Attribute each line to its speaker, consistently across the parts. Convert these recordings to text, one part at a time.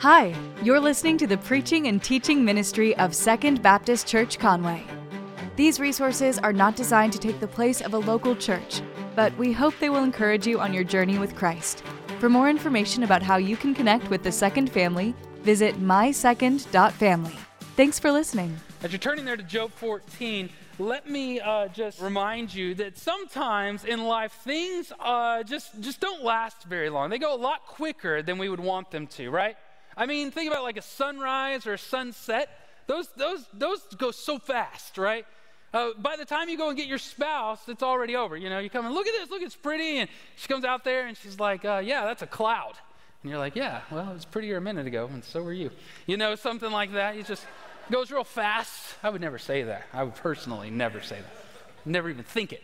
Speaker 1: Hi, you're listening to the preaching and teaching ministry of Second Baptist Church Conway. These resources are not designed to take the place of a local church, but we hope they will encourage you on your journey with Christ. For more information about how you can connect with the Second Family, visit mysecond.family. Thanks for listening.
Speaker 2: As you're turning there to Job 14, let me uh, just remind you that sometimes in life things uh, just just don't last very long. They go a lot quicker than we would want them to, right? I mean, think about like a sunrise or a sunset. Those those those go so fast, right? Uh, by the time you go and get your spouse, it's already over. You know, you come and look at this, look, it's pretty, and she comes out there and she's like, uh, "Yeah, that's a cloud," and you're like, "Yeah, well, it was prettier a minute ago, and so were you." You know, something like that. It just goes real fast. I would never say that. I would personally never say that. Never even think it.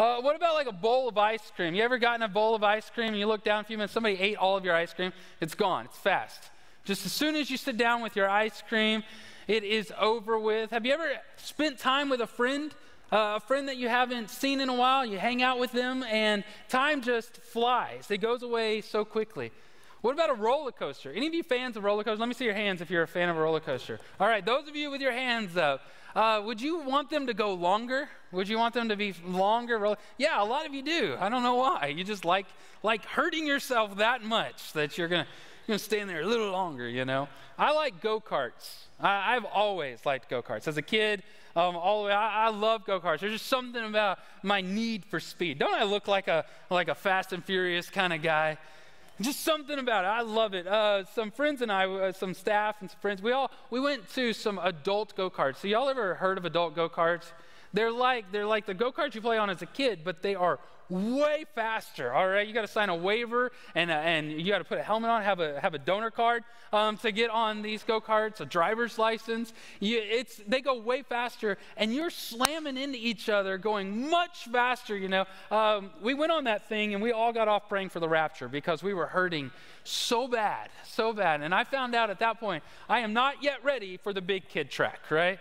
Speaker 2: Uh, what about like a bowl of ice cream? You ever gotten a bowl of ice cream and you look down a few minutes, somebody ate all of your ice cream? It's gone, it's fast. Just as soon as you sit down with your ice cream, it is over with. Have you ever spent time with a friend? Uh, a friend that you haven't seen in a while, you hang out with them, and time just flies. It goes away so quickly. What about a roller coaster? Any of you fans of roller coasters? Let me see your hands if you're a fan of a roller coaster. All right, those of you with your hands up, uh, would you want them to go longer? Would you want them to be longer? Yeah, a lot of you do. I don't know why. You just like like hurting yourself that much that you're gonna you're gonna stay in there a little longer. You know. I like go karts. I, have always liked go karts. As a kid, um, all the way, I, I love go karts. There's just something about my need for speed. Don't I look like a like a Fast and Furious kind of guy? Just something about it. I love it. Uh, some friends and I, uh, some staff and some friends, we all we went to some adult go karts. So y'all ever heard of adult go karts? They're like they're like the go karts you play on as a kid, but they are way faster. All right, you got to sign a waiver and, and you got to put a helmet on, have a, have a donor card um, to get on these go karts, a driver's license. You, it's, they go way faster, and you're slamming into each other, going much faster. You know, um, we went on that thing and we all got off praying for the rapture because we were hurting so bad, so bad. And I found out at that point, I am not yet ready for the big kid track, right?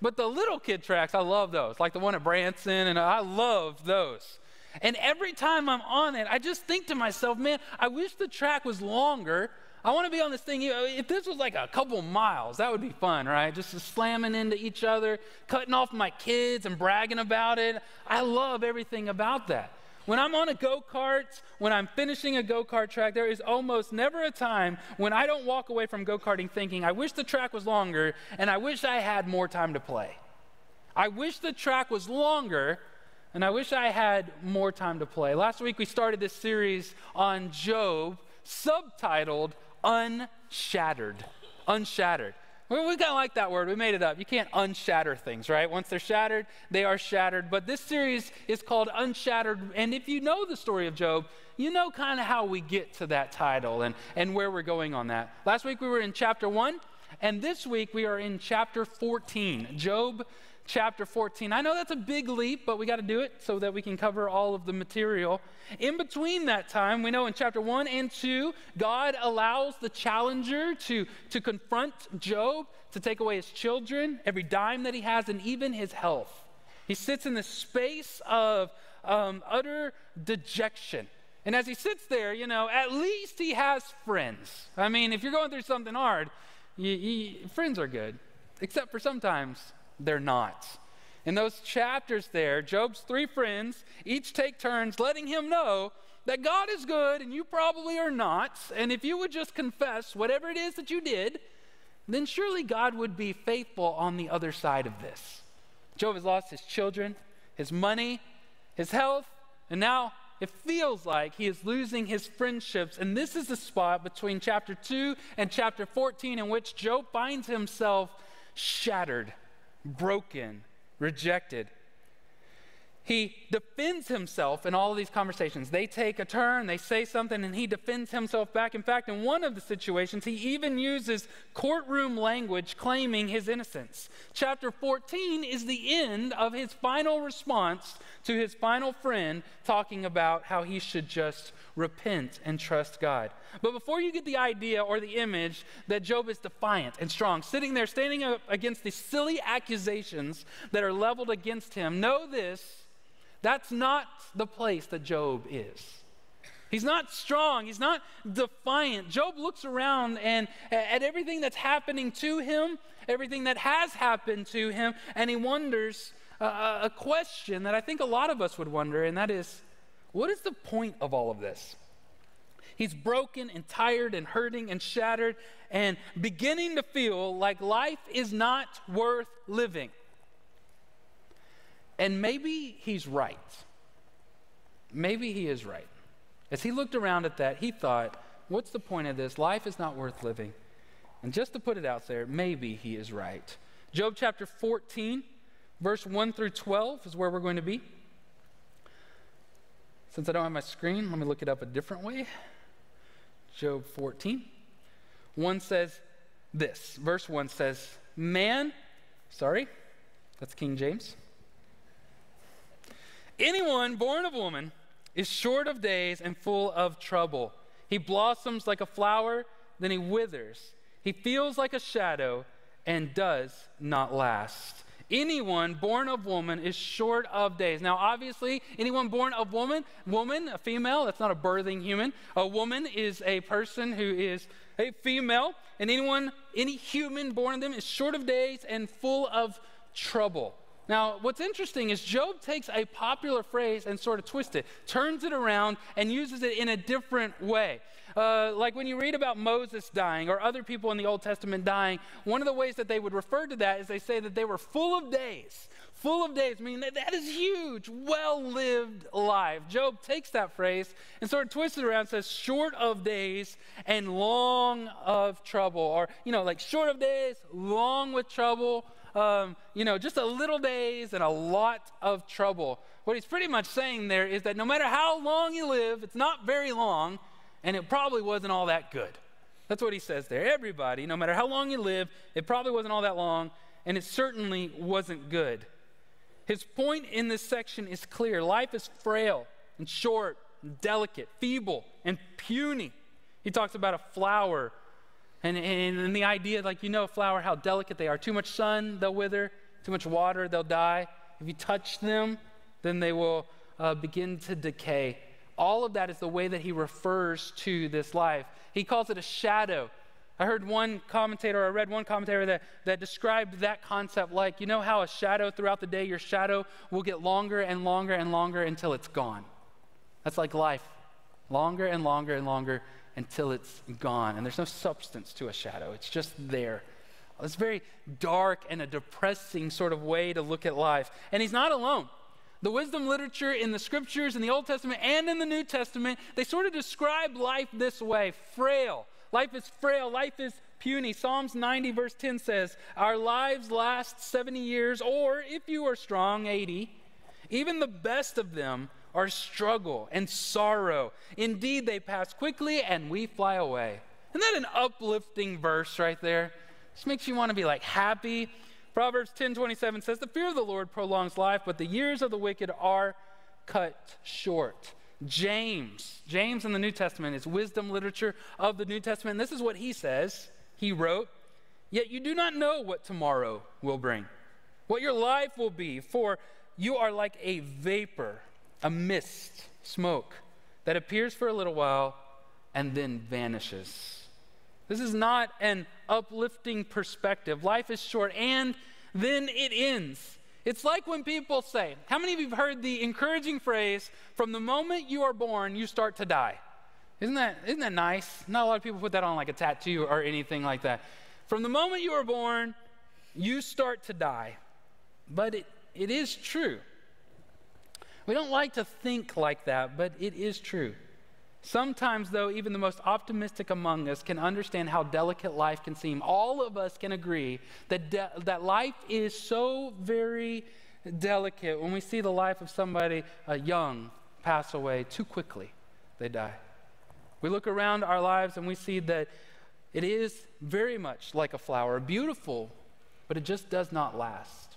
Speaker 2: But the little kid tracks, I love those, like the one at Branson, and I love those. And every time I'm on it, I just think to myself, man, I wish the track was longer. I want to be on this thing. If this was like a couple miles, that would be fun, right? Just slamming into each other, cutting off my kids and bragging about it. I love everything about that. When I'm on a go kart, when I'm finishing a go kart track, there is almost never a time when I don't walk away from go karting thinking, I wish the track was longer and I wish I had more time to play. I wish the track was longer and I wish I had more time to play. Last week we started this series on Job, subtitled Unshattered. Unshattered. We, kind of like that word. We made it up. You can't unshatter things, right? Once they're shattered, they are shattered. But this series is called Unshattered. And if you know the story of Job, you know kind of how we get to that title and, and where we're going on that. Last week we were in chapter 1, and this week we are in chapter 14. Job chapter 14. I know that's a big leap, but we got to do it so that we can cover all of the material. In between that time, we know in chapter 1 and 2, God allows the challenger to, to confront Job, to take away his children, every dime that he has, and even his health. He sits in this space of um, utter dejection. And as he sits there, you know, at least he has friends. I mean, if you're going through something hard, you, you, friends are good, except for sometimes they're not. In those chapters there, Job's three friends each take turns letting him know that God is good and you probably are not. And if you would just confess whatever it is that you did, then surely God would be faithful on the other side of this. Job has lost his children, his money, his health, and now it feels like he is losing his friendships. And this is the spot between chapter 2 and chapter 14 in which Job finds himself shattered broken, rejected. He defends himself in all of these conversations. They take a turn, they say something, and he defends himself back. In fact, in one of the situations, he even uses courtroom language claiming his innocence. Chapter 14 is the end of his final response to his final friend, talking about how he should just repent and trust God. But before you get the idea or the image that Job is defiant and strong, sitting there standing up against the silly accusations that are leveled against him, know this that's not the place that Job is. He's not strong. He's not defiant. Job looks around and at everything that's happening to him, everything that has happened to him, and he wonders a question that I think a lot of us would wonder, and that is what is the point of all of this? He's broken and tired and hurting and shattered and beginning to feel like life is not worth living. And maybe he's right. Maybe he is right. As he looked around at that, he thought, what's the point of this? Life is not worth living. And just to put it out there, maybe he is right. Job chapter 14, verse 1 through 12 is where we're going to be. Since I don't have my screen, let me look it up a different way. Job 14. 1 says this. Verse 1 says, Man, sorry, that's King James. Anyone born of woman is short of days and full of trouble. He blossoms like a flower, then he withers. He feels like a shadow and does not last. Anyone born of woman is short of days. Now, obviously, anyone born of woman, woman, a female, that's not a birthing human. A woman is a person who is a female, and anyone, any human born of them is short of days and full of trouble. Now, what's interesting is Job takes a popular phrase and sort of twists it, turns it around, and uses it in a different way. Uh, like when you read about Moses dying or other people in the Old Testament dying, one of the ways that they would refer to that is they say that they were full of days. Full of days. I mean, that, that is huge, well lived life. Job takes that phrase and sort of twists it around and says, short of days and long of trouble. Or, you know, like short of days, long with trouble um, you know, just a little days and a lot of trouble. What he's pretty much saying there is that no matter how long you live, it's not very long, and it probably wasn't all that good. That's what he says there. Everybody, no matter how long you live, it probably wasn't all that long, and it certainly wasn't good. His point in this section is clear life is frail and short, and delicate, feeble, and puny. He talks about a flower and, and, and the idea, like, you know, a flower, how delicate they are. Too much sun, they'll wither. Too much water, they'll die. If you touch them, then they will uh, begin to decay. All of that is the way that he refers to this life. He calls it a shadow. I heard one commentator, I read one commentator that, that described that concept like, you know how a shadow throughout the day, your shadow will get longer and longer and longer until it's gone. That's like life. Longer and longer and longer until it's gone. And there's no substance to a shadow, it's just there. It's very dark and a depressing sort of way to look at life. And he's not alone. The wisdom literature in the scriptures, in the Old Testament and in the New Testament, they sort of describe life this way frail. Life is frail, life is puny. Psalms 90, verse 10 says, Our lives last 70 years, or if you are strong, 80. Even the best of them are struggle and sorrow. Indeed, they pass quickly and we fly away. Isn't that an uplifting verse right there? Just makes you want to be like happy. Proverbs 10 27 says, The fear of the Lord prolongs life, but the years of the wicked are cut short. James, James in the New Testament is wisdom literature of the New Testament. And This is what he says. He wrote, Yet you do not know what tomorrow will bring, what your life will be, for you are like a vapor a mist, smoke, that appears for a little while and then vanishes. This is not an uplifting perspective. Life is short and then it ends. It's like when people say, How many of you have heard the encouraging phrase, from the moment you are born, you start to die? Isn't that, isn't that nice? Not a lot of people put that on like a tattoo or anything like that. From the moment you are born, you start to die. But it, it is true. We don't like to think like that, but it is true. Sometimes, though, even the most optimistic among us can understand how delicate life can seem. All of us can agree that, de- that life is so very delicate when we see the life of somebody uh, young pass away too quickly, they die. We look around our lives and we see that it is very much like a flower, beautiful, but it just does not last.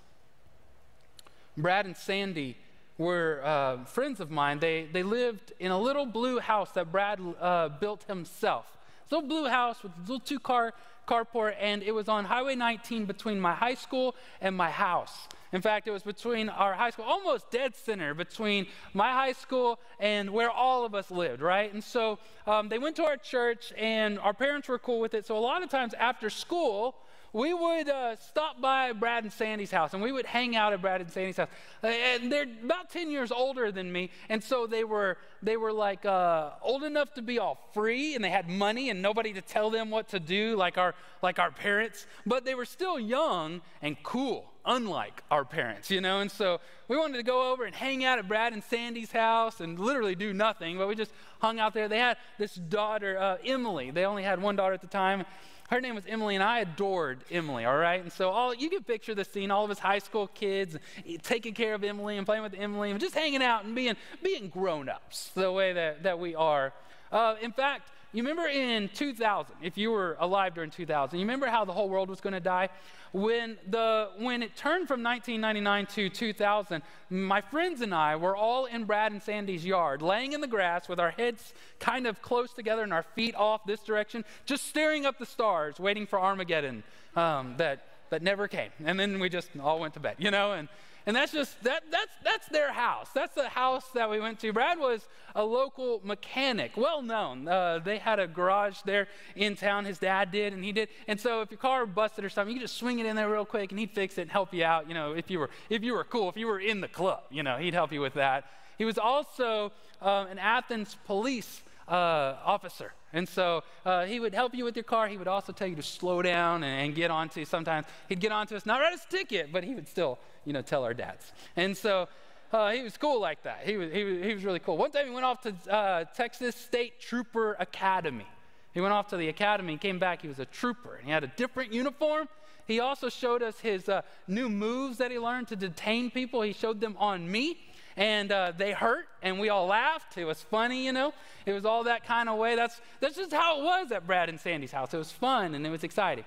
Speaker 2: Brad and Sandy were uh, friends of mine. They, they lived in a little blue house that Brad uh, built himself. This little blue house with a little two car carport, and it was on Highway 19 between my high school and my house. In fact, it was between our high school, almost dead center between my high school and where all of us lived, right? And so um, they went to our church, and our parents were cool with it. So a lot of times after school, we would uh, stop by Brad and Sandy's house and we would hang out at Brad and Sandy's house. Uh, and they're about 10 years older than me. And so they were, they were like uh, old enough to be all free and they had money and nobody to tell them what to do like our, like our parents. But they were still young and cool, unlike our parents, you know? And so we wanted to go over and hang out at Brad and Sandy's house and literally do nothing. But we just hung out there. They had this daughter, uh, Emily. They only had one daughter at the time her name was Emily, and I adored Emily, all right? And so all you can picture the scene, all of us high school kids taking care of Emily and playing with Emily and just hanging out and being, being grown-ups the way that, that we are. Uh, in fact, you remember in 2000, if you were alive during 2000, you remember how the whole world was going to die? When, the, when it turned from 1999 to 2000, my friends and I were all in Brad and Sandy's yard, laying in the grass with our heads kind of close together and our feet off this direction, just staring up the stars, waiting for Armageddon um, that, that never came. And then we just all went to bed, you know? And, and that's just, that, that's, that's their house. That's the house that we went to. Brad was a local mechanic, well known. Uh, they had a garage there in town. His dad did, and he did. And so if your car busted or something, you could just swing it in there real quick, and he'd fix it and help you out, you know, if you were, if you were cool, if you were in the club, you know, he'd help you with that. He was also uh, an Athens police uh, officer. And so uh, he would help you with your car. He would also tell you to slow down and, and get onto. Sometimes he'd get onto us, not write us a ticket, but he would still, you know, tell our dads. And so uh, he was cool like that. He was, he was, he was really cool. One time he went off to uh, Texas State Trooper Academy. He went off to the academy and came back. He was a trooper, and he had a different uniform. He also showed us his uh, new moves that he learned to detain people. He showed them on me and uh, they hurt, and we all laughed. It was funny, you know. It was all that kind of way. That's that's just how it was at Brad and Sandy's house. It was fun and it was exciting.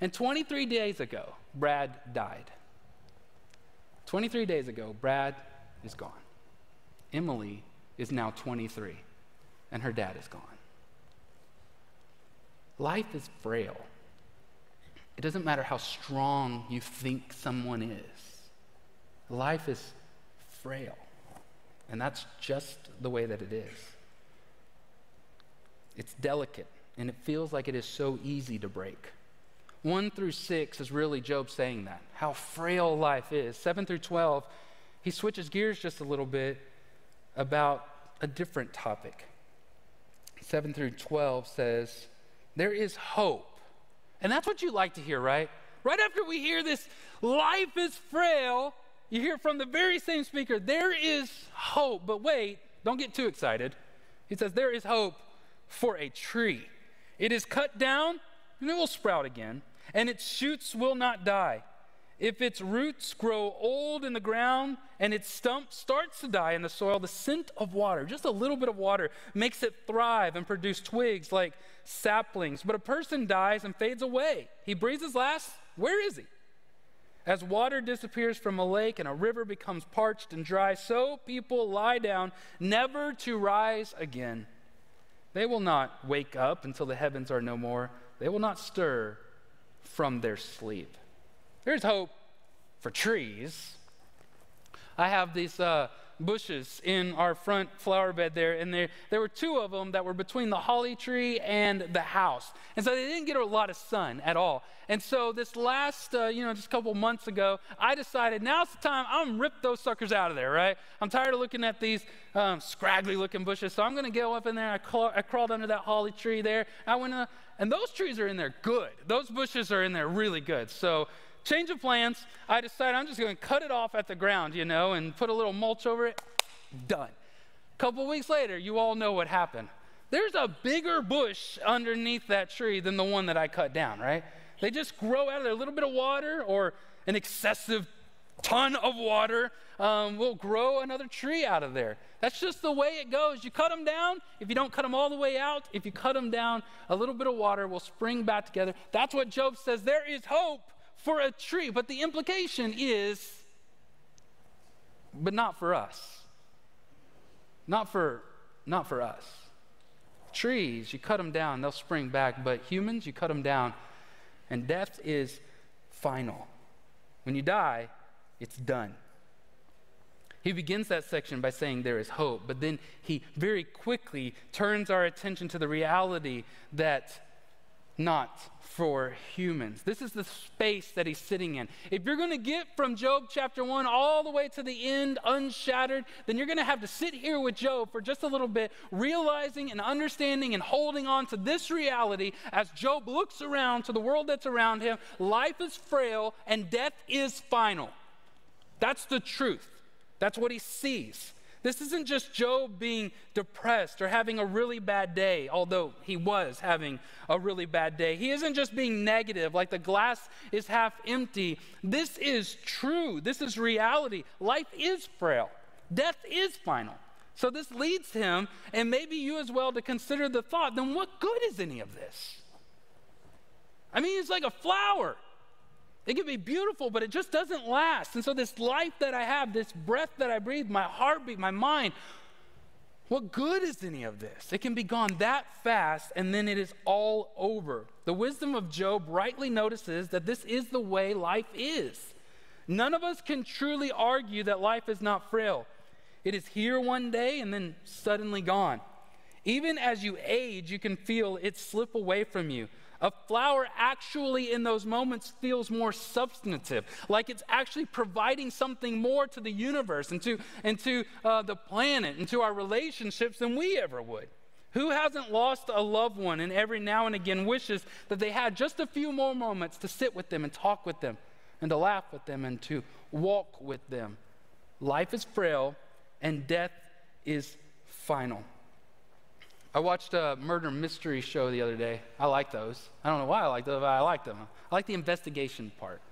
Speaker 2: And 23 days ago, Brad died. 23 days ago, Brad is gone. Emily is now 23, and her dad is gone. Life is frail. It doesn't matter how strong you think someone is. Life is frail. And that's just the way that it is. It's delicate, and it feels like it is so easy to break. One through six is really Job saying that, how frail life is. Seven through 12, he switches gears just a little bit about a different topic. 7 through 12 says, There is hope. And that's what you like to hear, right? Right after we hear this, life is frail, you hear from the very same speaker, there is hope. But wait, don't get too excited. He says, There is hope for a tree. It is cut down and it will sprout again, and its shoots will not die. If its roots grow old in the ground and its stump starts to die in the soil, the scent of water, just a little bit of water, makes it thrive and produce twigs like saplings. But a person dies and fades away. He breathes his last. Where is he? As water disappears from a lake and a river becomes parched and dry, so people lie down, never to rise again. They will not wake up until the heavens are no more. They will not stir from their sleep. There's hope for trees. I have these uh, bushes in our front flower bed there, and there, there were two of them that were between the holly tree and the house. And so they didn't get a lot of sun at all. And so this last, uh, you know, just a couple months ago, I decided now's the time I'm gonna rip those suckers out of there, right? I'm tired of looking at these um, scraggly looking bushes, so I'm gonna go up in there. I, I crawled under that holly tree there. I went, uh, and those trees are in there good. Those bushes are in there really good. So change of plans. I decided I'm just going to cut it off at the ground, you know, and put a little mulch over it. Done. A couple weeks later, you all know what happened. There's a bigger bush underneath that tree than the one that I cut down, right? They just grow out of there. A little bit of water or an excessive ton of water um, will grow another tree out of there. That's just the way it goes. You cut them down. If you don't cut them all the way out, if you cut them down, a little bit of water will spring back together. That's what Job says. There is hope for a tree. But the implication is, but not for us. Not for, not for us. Trees, you cut them down, they'll spring back. But humans, you cut them down, and death is final. When you die, it's done. He begins that section by saying there is hope, but then he very quickly turns our attention to the reality that not for humans. This is the space that he's sitting in. If you're going to get from Job chapter 1 all the way to the end unshattered, then you're going to have to sit here with Job for just a little bit, realizing and understanding and holding on to this reality as Job looks around to the world that's around him. Life is frail and death is final. That's the truth. That's what he sees. This isn't just Job being depressed or having a really bad day, although he was having a really bad day. He isn't just being negative, like the glass is half empty. This is true. This is reality. Life is frail, death is final. So this leads him, and maybe you as well, to consider the thought then what good is any of this? I mean, it's like a flower. It can be beautiful, but it just doesn't last. And so, this life that I have, this breath that I breathe, my heartbeat, my mind, what good is any of this? It can be gone that fast, and then it is all over. The wisdom of Job rightly notices that this is the way life is. None of us can truly argue that life is not frail. It is here one day and then suddenly gone. Even as you age, you can feel it slip away from you. A flower actually, in those moments, feels more substantive, like it's actually providing something more to the universe and to, and to uh, the planet and to our relationships than we ever would. Who hasn't lost a loved one and every now and again wishes that they had just a few more moments to sit with them and talk with them and to laugh with them and to walk with them? Life is frail and death is final. I watched a murder mystery show the other day. I like those. I don't know why I like those, but I like them. I like the investigation part.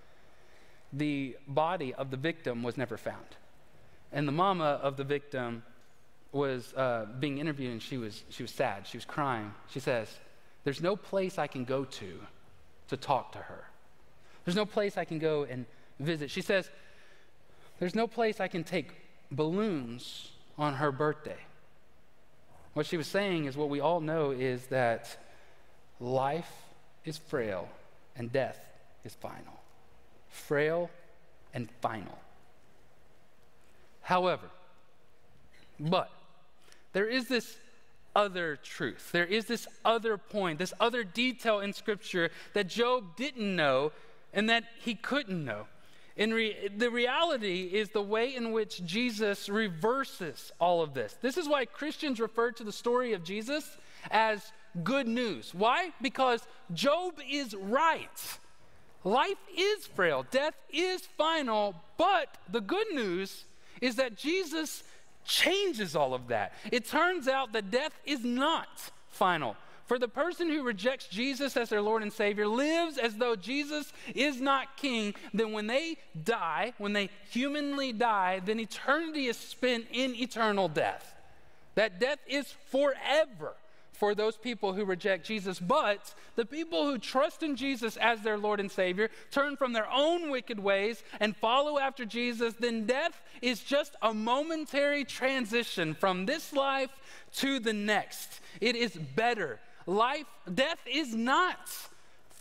Speaker 2: The body of the victim was never found. And the mama of the victim was uh, being interviewed and she was, she was sad. She was crying. She says, There's no place I can go to to talk to her. There's no place I can go and visit. She says, There's no place I can take balloons on her birthday. What she was saying is what we all know is that life is frail and death is final. Frail and final. However, but there is this other truth. There is this other point, this other detail in Scripture that Job didn't know and that he couldn't know. In re- the reality is the way in which Jesus reverses all of this. This is why Christians refer to the story of Jesus as good news. Why? Because Job is right. Life is frail, death is final, but the good news is that Jesus changes all of that. It turns out that death is not final. For the person who rejects Jesus as their Lord and Savior lives as though Jesus is not king, then when they die, when they humanly die, then eternity is spent in eternal death. That death is forever for those people who reject Jesus. But the people who trust in Jesus as their Lord and Savior, turn from their own wicked ways and follow after Jesus, then death is just a momentary transition from this life to the next. It is better life, death is not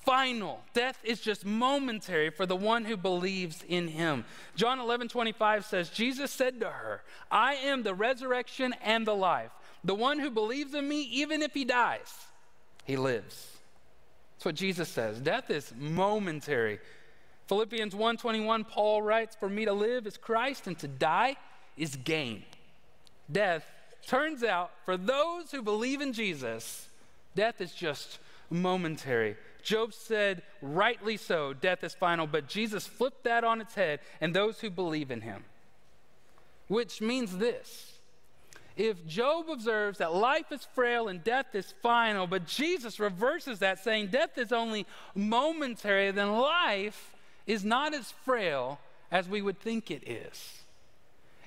Speaker 2: final. Death is just momentary for the one who believes in him. John 11 25 says, Jesus said to her, I am the resurrection and the life. The one who believes in me, even if he dies, he lives. That's what Jesus says. Death is momentary. Philippians 1:21 Paul writes, "For me to live is Christ and to die is gain." Death turns out for those who believe in Jesus Death is just momentary. Job said, rightly so, death is final, but Jesus flipped that on its head and those who believe in him. Which means this if Job observes that life is frail and death is final, but Jesus reverses that, saying death is only momentary, then life is not as frail as we would think it is.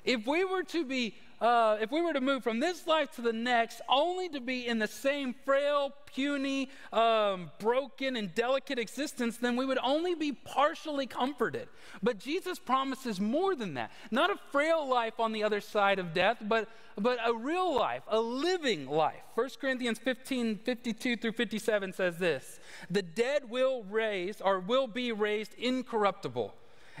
Speaker 2: If we were to be uh, if we were to move from this life to the next, only to be in the same frail, puny, um, broken, and delicate existence, then we would only be partially comforted. But Jesus promises more than that. Not a frail life on the other side of death, but, but a real life, a living life. 1 Corinthians 15 52 through 57 says this The dead will raise or will be raised incorruptible,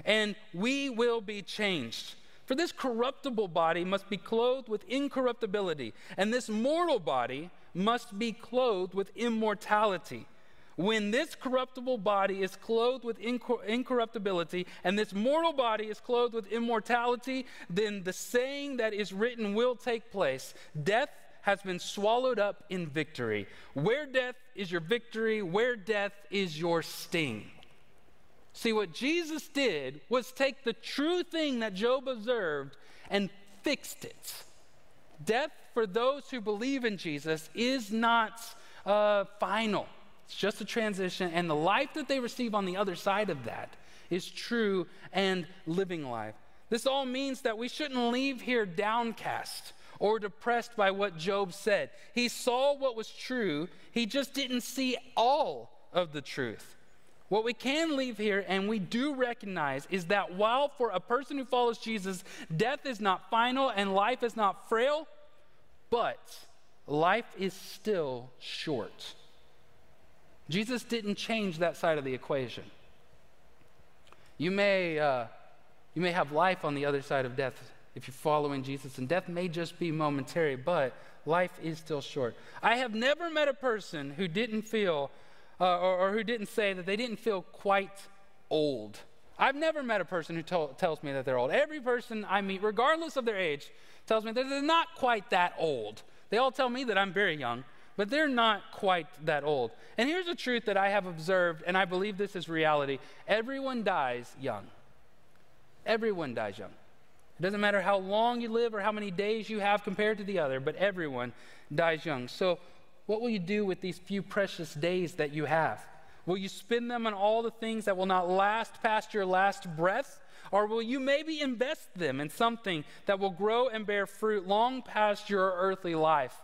Speaker 2: and we will be changed. For this corruptible body must be clothed with incorruptibility, and this mortal body must be clothed with immortality. When this corruptible body is clothed with incor- incorruptibility, and this mortal body is clothed with immortality, then the saying that is written will take place Death has been swallowed up in victory. Where death is your victory, where death is your sting. See, what Jesus did was take the true thing that Job observed and fixed it. Death for those who believe in Jesus is not uh, final, it's just a transition, and the life that they receive on the other side of that is true and living life. This all means that we shouldn't leave here downcast or depressed by what Job said. He saw what was true, he just didn't see all of the truth. What we can leave here, and we do recognize, is that while for a person who follows Jesus, death is not final and life is not frail, but life is still short. Jesus didn't change that side of the equation. You may, uh, you may have life on the other side of death if you're following Jesus, and death may just be momentary, but life is still short. I have never met a person who didn't feel uh, or, or, who didn't say that they didn't feel quite old. I've never met a person who to- tells me that they're old. Every person I meet, regardless of their age, tells me that they're not quite that old. They all tell me that I'm very young, but they're not quite that old. And here's a truth that I have observed, and I believe this is reality everyone dies young. Everyone dies young. It doesn't matter how long you live or how many days you have compared to the other, but everyone dies young. So, what will you do with these few precious days that you have? Will you spend them on all the things that will not last past your last breath? Or will you maybe invest them in something that will grow and bear fruit long past your earthly life?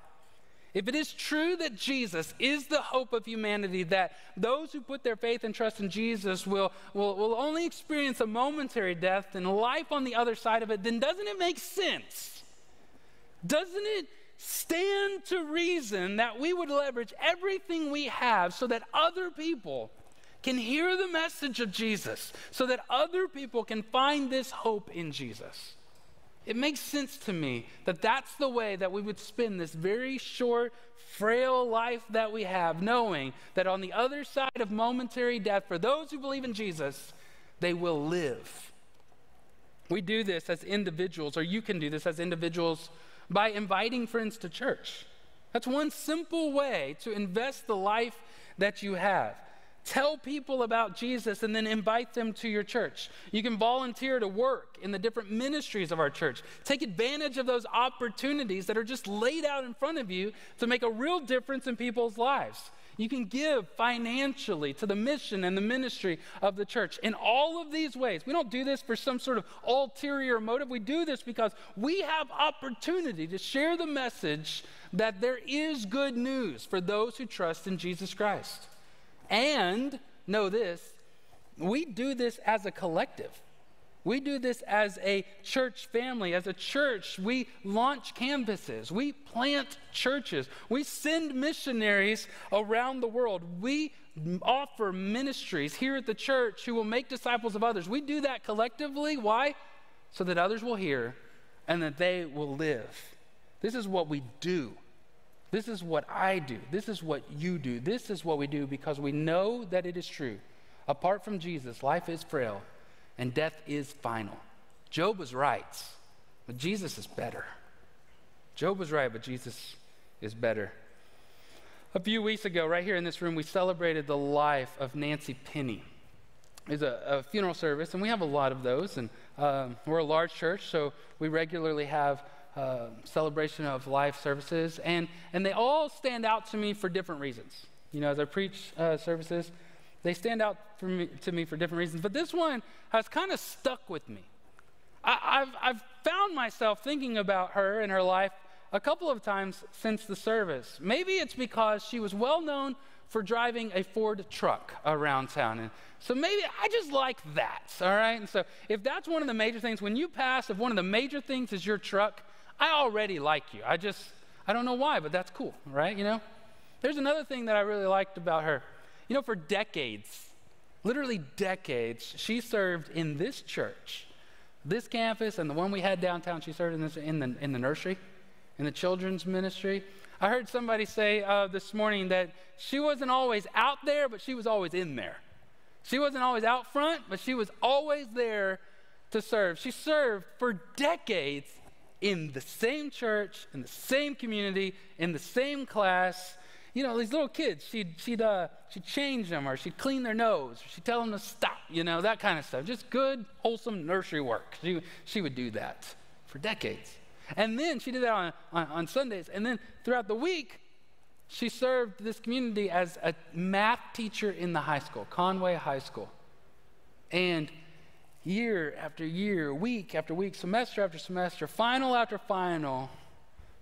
Speaker 2: If it is true that Jesus is the hope of humanity, that those who put their faith and trust in Jesus will, will, will only experience a momentary death and life on the other side of it, then doesn't it make sense? Doesn't it stand to reason that we would leverage everything we have so that other people can hear the message of Jesus, so that other people can find this hope in Jesus. It makes sense to me that that's the way that we would spend this very short, frail life that we have, knowing that on the other side of momentary death, for those who believe in Jesus, they will live. We do this as individuals, or you can do this as individuals by inviting friends to church. That's one simple way to invest the life that you have. Tell people about Jesus and then invite them to your church. You can volunteer to work in the different ministries of our church. Take advantage of those opportunities that are just laid out in front of you to make a real difference in people's lives. You can give financially to the mission and the ministry of the church. In all of these ways, we don't do this for some sort of ulterior motive. We do this because we have opportunity to share the message that there is good news for those who trust in Jesus Christ. And know this, we do this as a collective. We do this as a church family. As a church, we launch campuses, we plant churches, we send missionaries around the world. We offer ministries here at the church who will make disciples of others. We do that collectively. Why? So that others will hear and that they will live. This is what we do. This is what I do. This is what you do. This is what we do because we know that it is true. Apart from Jesus, life is frail and death is final. Job was right, but Jesus is better. Job was right, but Jesus is better. A few weeks ago, right here in this room, we celebrated the life of Nancy Penny. It's a, a funeral service, and we have a lot of those. And um, we're a large church, so we regularly have uh, celebration of life services, and, and they all stand out to me for different reasons. You know, as I preach uh, services, they stand out me, to me for different reasons, but this one has kind of stuck with me. I, have I've found myself thinking about her and her life a couple of times since the service. Maybe it's because she was well known for driving a Ford truck around town. And so maybe I just like that, all right? And so if that's one of the major things, when you pass, if one of the major things is your truck, I already like you. I just, I don't know why, but that's cool, right? You know? There's another thing that I really liked about her. You know, for decades, literally decades, she served in this church, this campus, and the one we had downtown. She served in, this, in, the, in the nursery, in the children's ministry. I heard somebody say uh, this morning that she wasn't always out there, but she was always in there. She wasn't always out front, but she was always there to serve. She served for decades in the same church, in the same community, in the same class. You know, these little kids, she'd, she'd, uh, she'd change them or she'd clean their nose, or she'd tell them to stop, you know, that kind of stuff. Just good, wholesome nursery work. She, she would do that for decades. And then she did that on, on, on Sundays. And then throughout the week, she served this community as a math teacher in the high school, Conway High School. And year after year, week after week, semester after semester, final after final,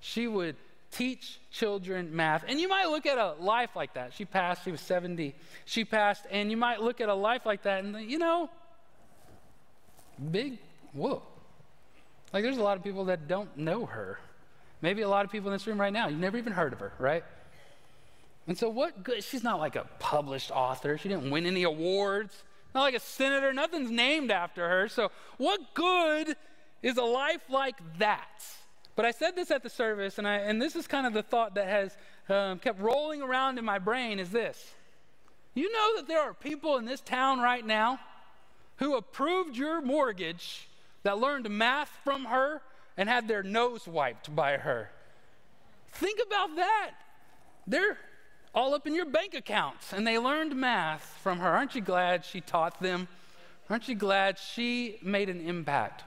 Speaker 2: she would teach children math. And you might look at a life like that. She passed, she was 70. She passed, and you might look at a life like that and, you know, big whoa. Like, there's a lot of people that don't know her. Maybe a lot of people in this room right now, you've never even heard of her, right? And so, what good? She's not like a published author. She didn't win any awards not like a senator, nothing's named after her. So, what good is a life like that? But I said this at the service, and, I, and this is kind of the thought that has um, kept rolling around in my brain is this. You know that there are people in this town right now who approved your mortgage that learned math from her and had their nose wiped by her. Think about that. They're all up in your bank accounts. And they learned math from her. Aren't you glad she taught them? Aren't you glad she made an impact?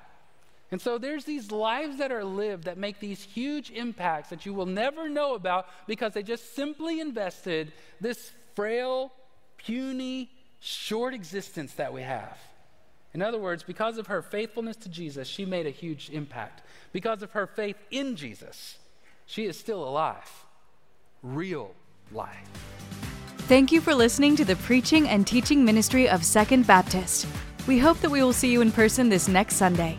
Speaker 2: And so there's these lives that are lived that make these huge impacts that you will never know about because they just simply invested this frail, puny, short existence that we have. In other words, because of her faithfulness to Jesus, she made a huge impact. Because of her faith in Jesus, she is still alive, real life.
Speaker 1: Thank you for listening to the preaching and teaching ministry of Second Baptist. We hope that we will see you in person this next Sunday.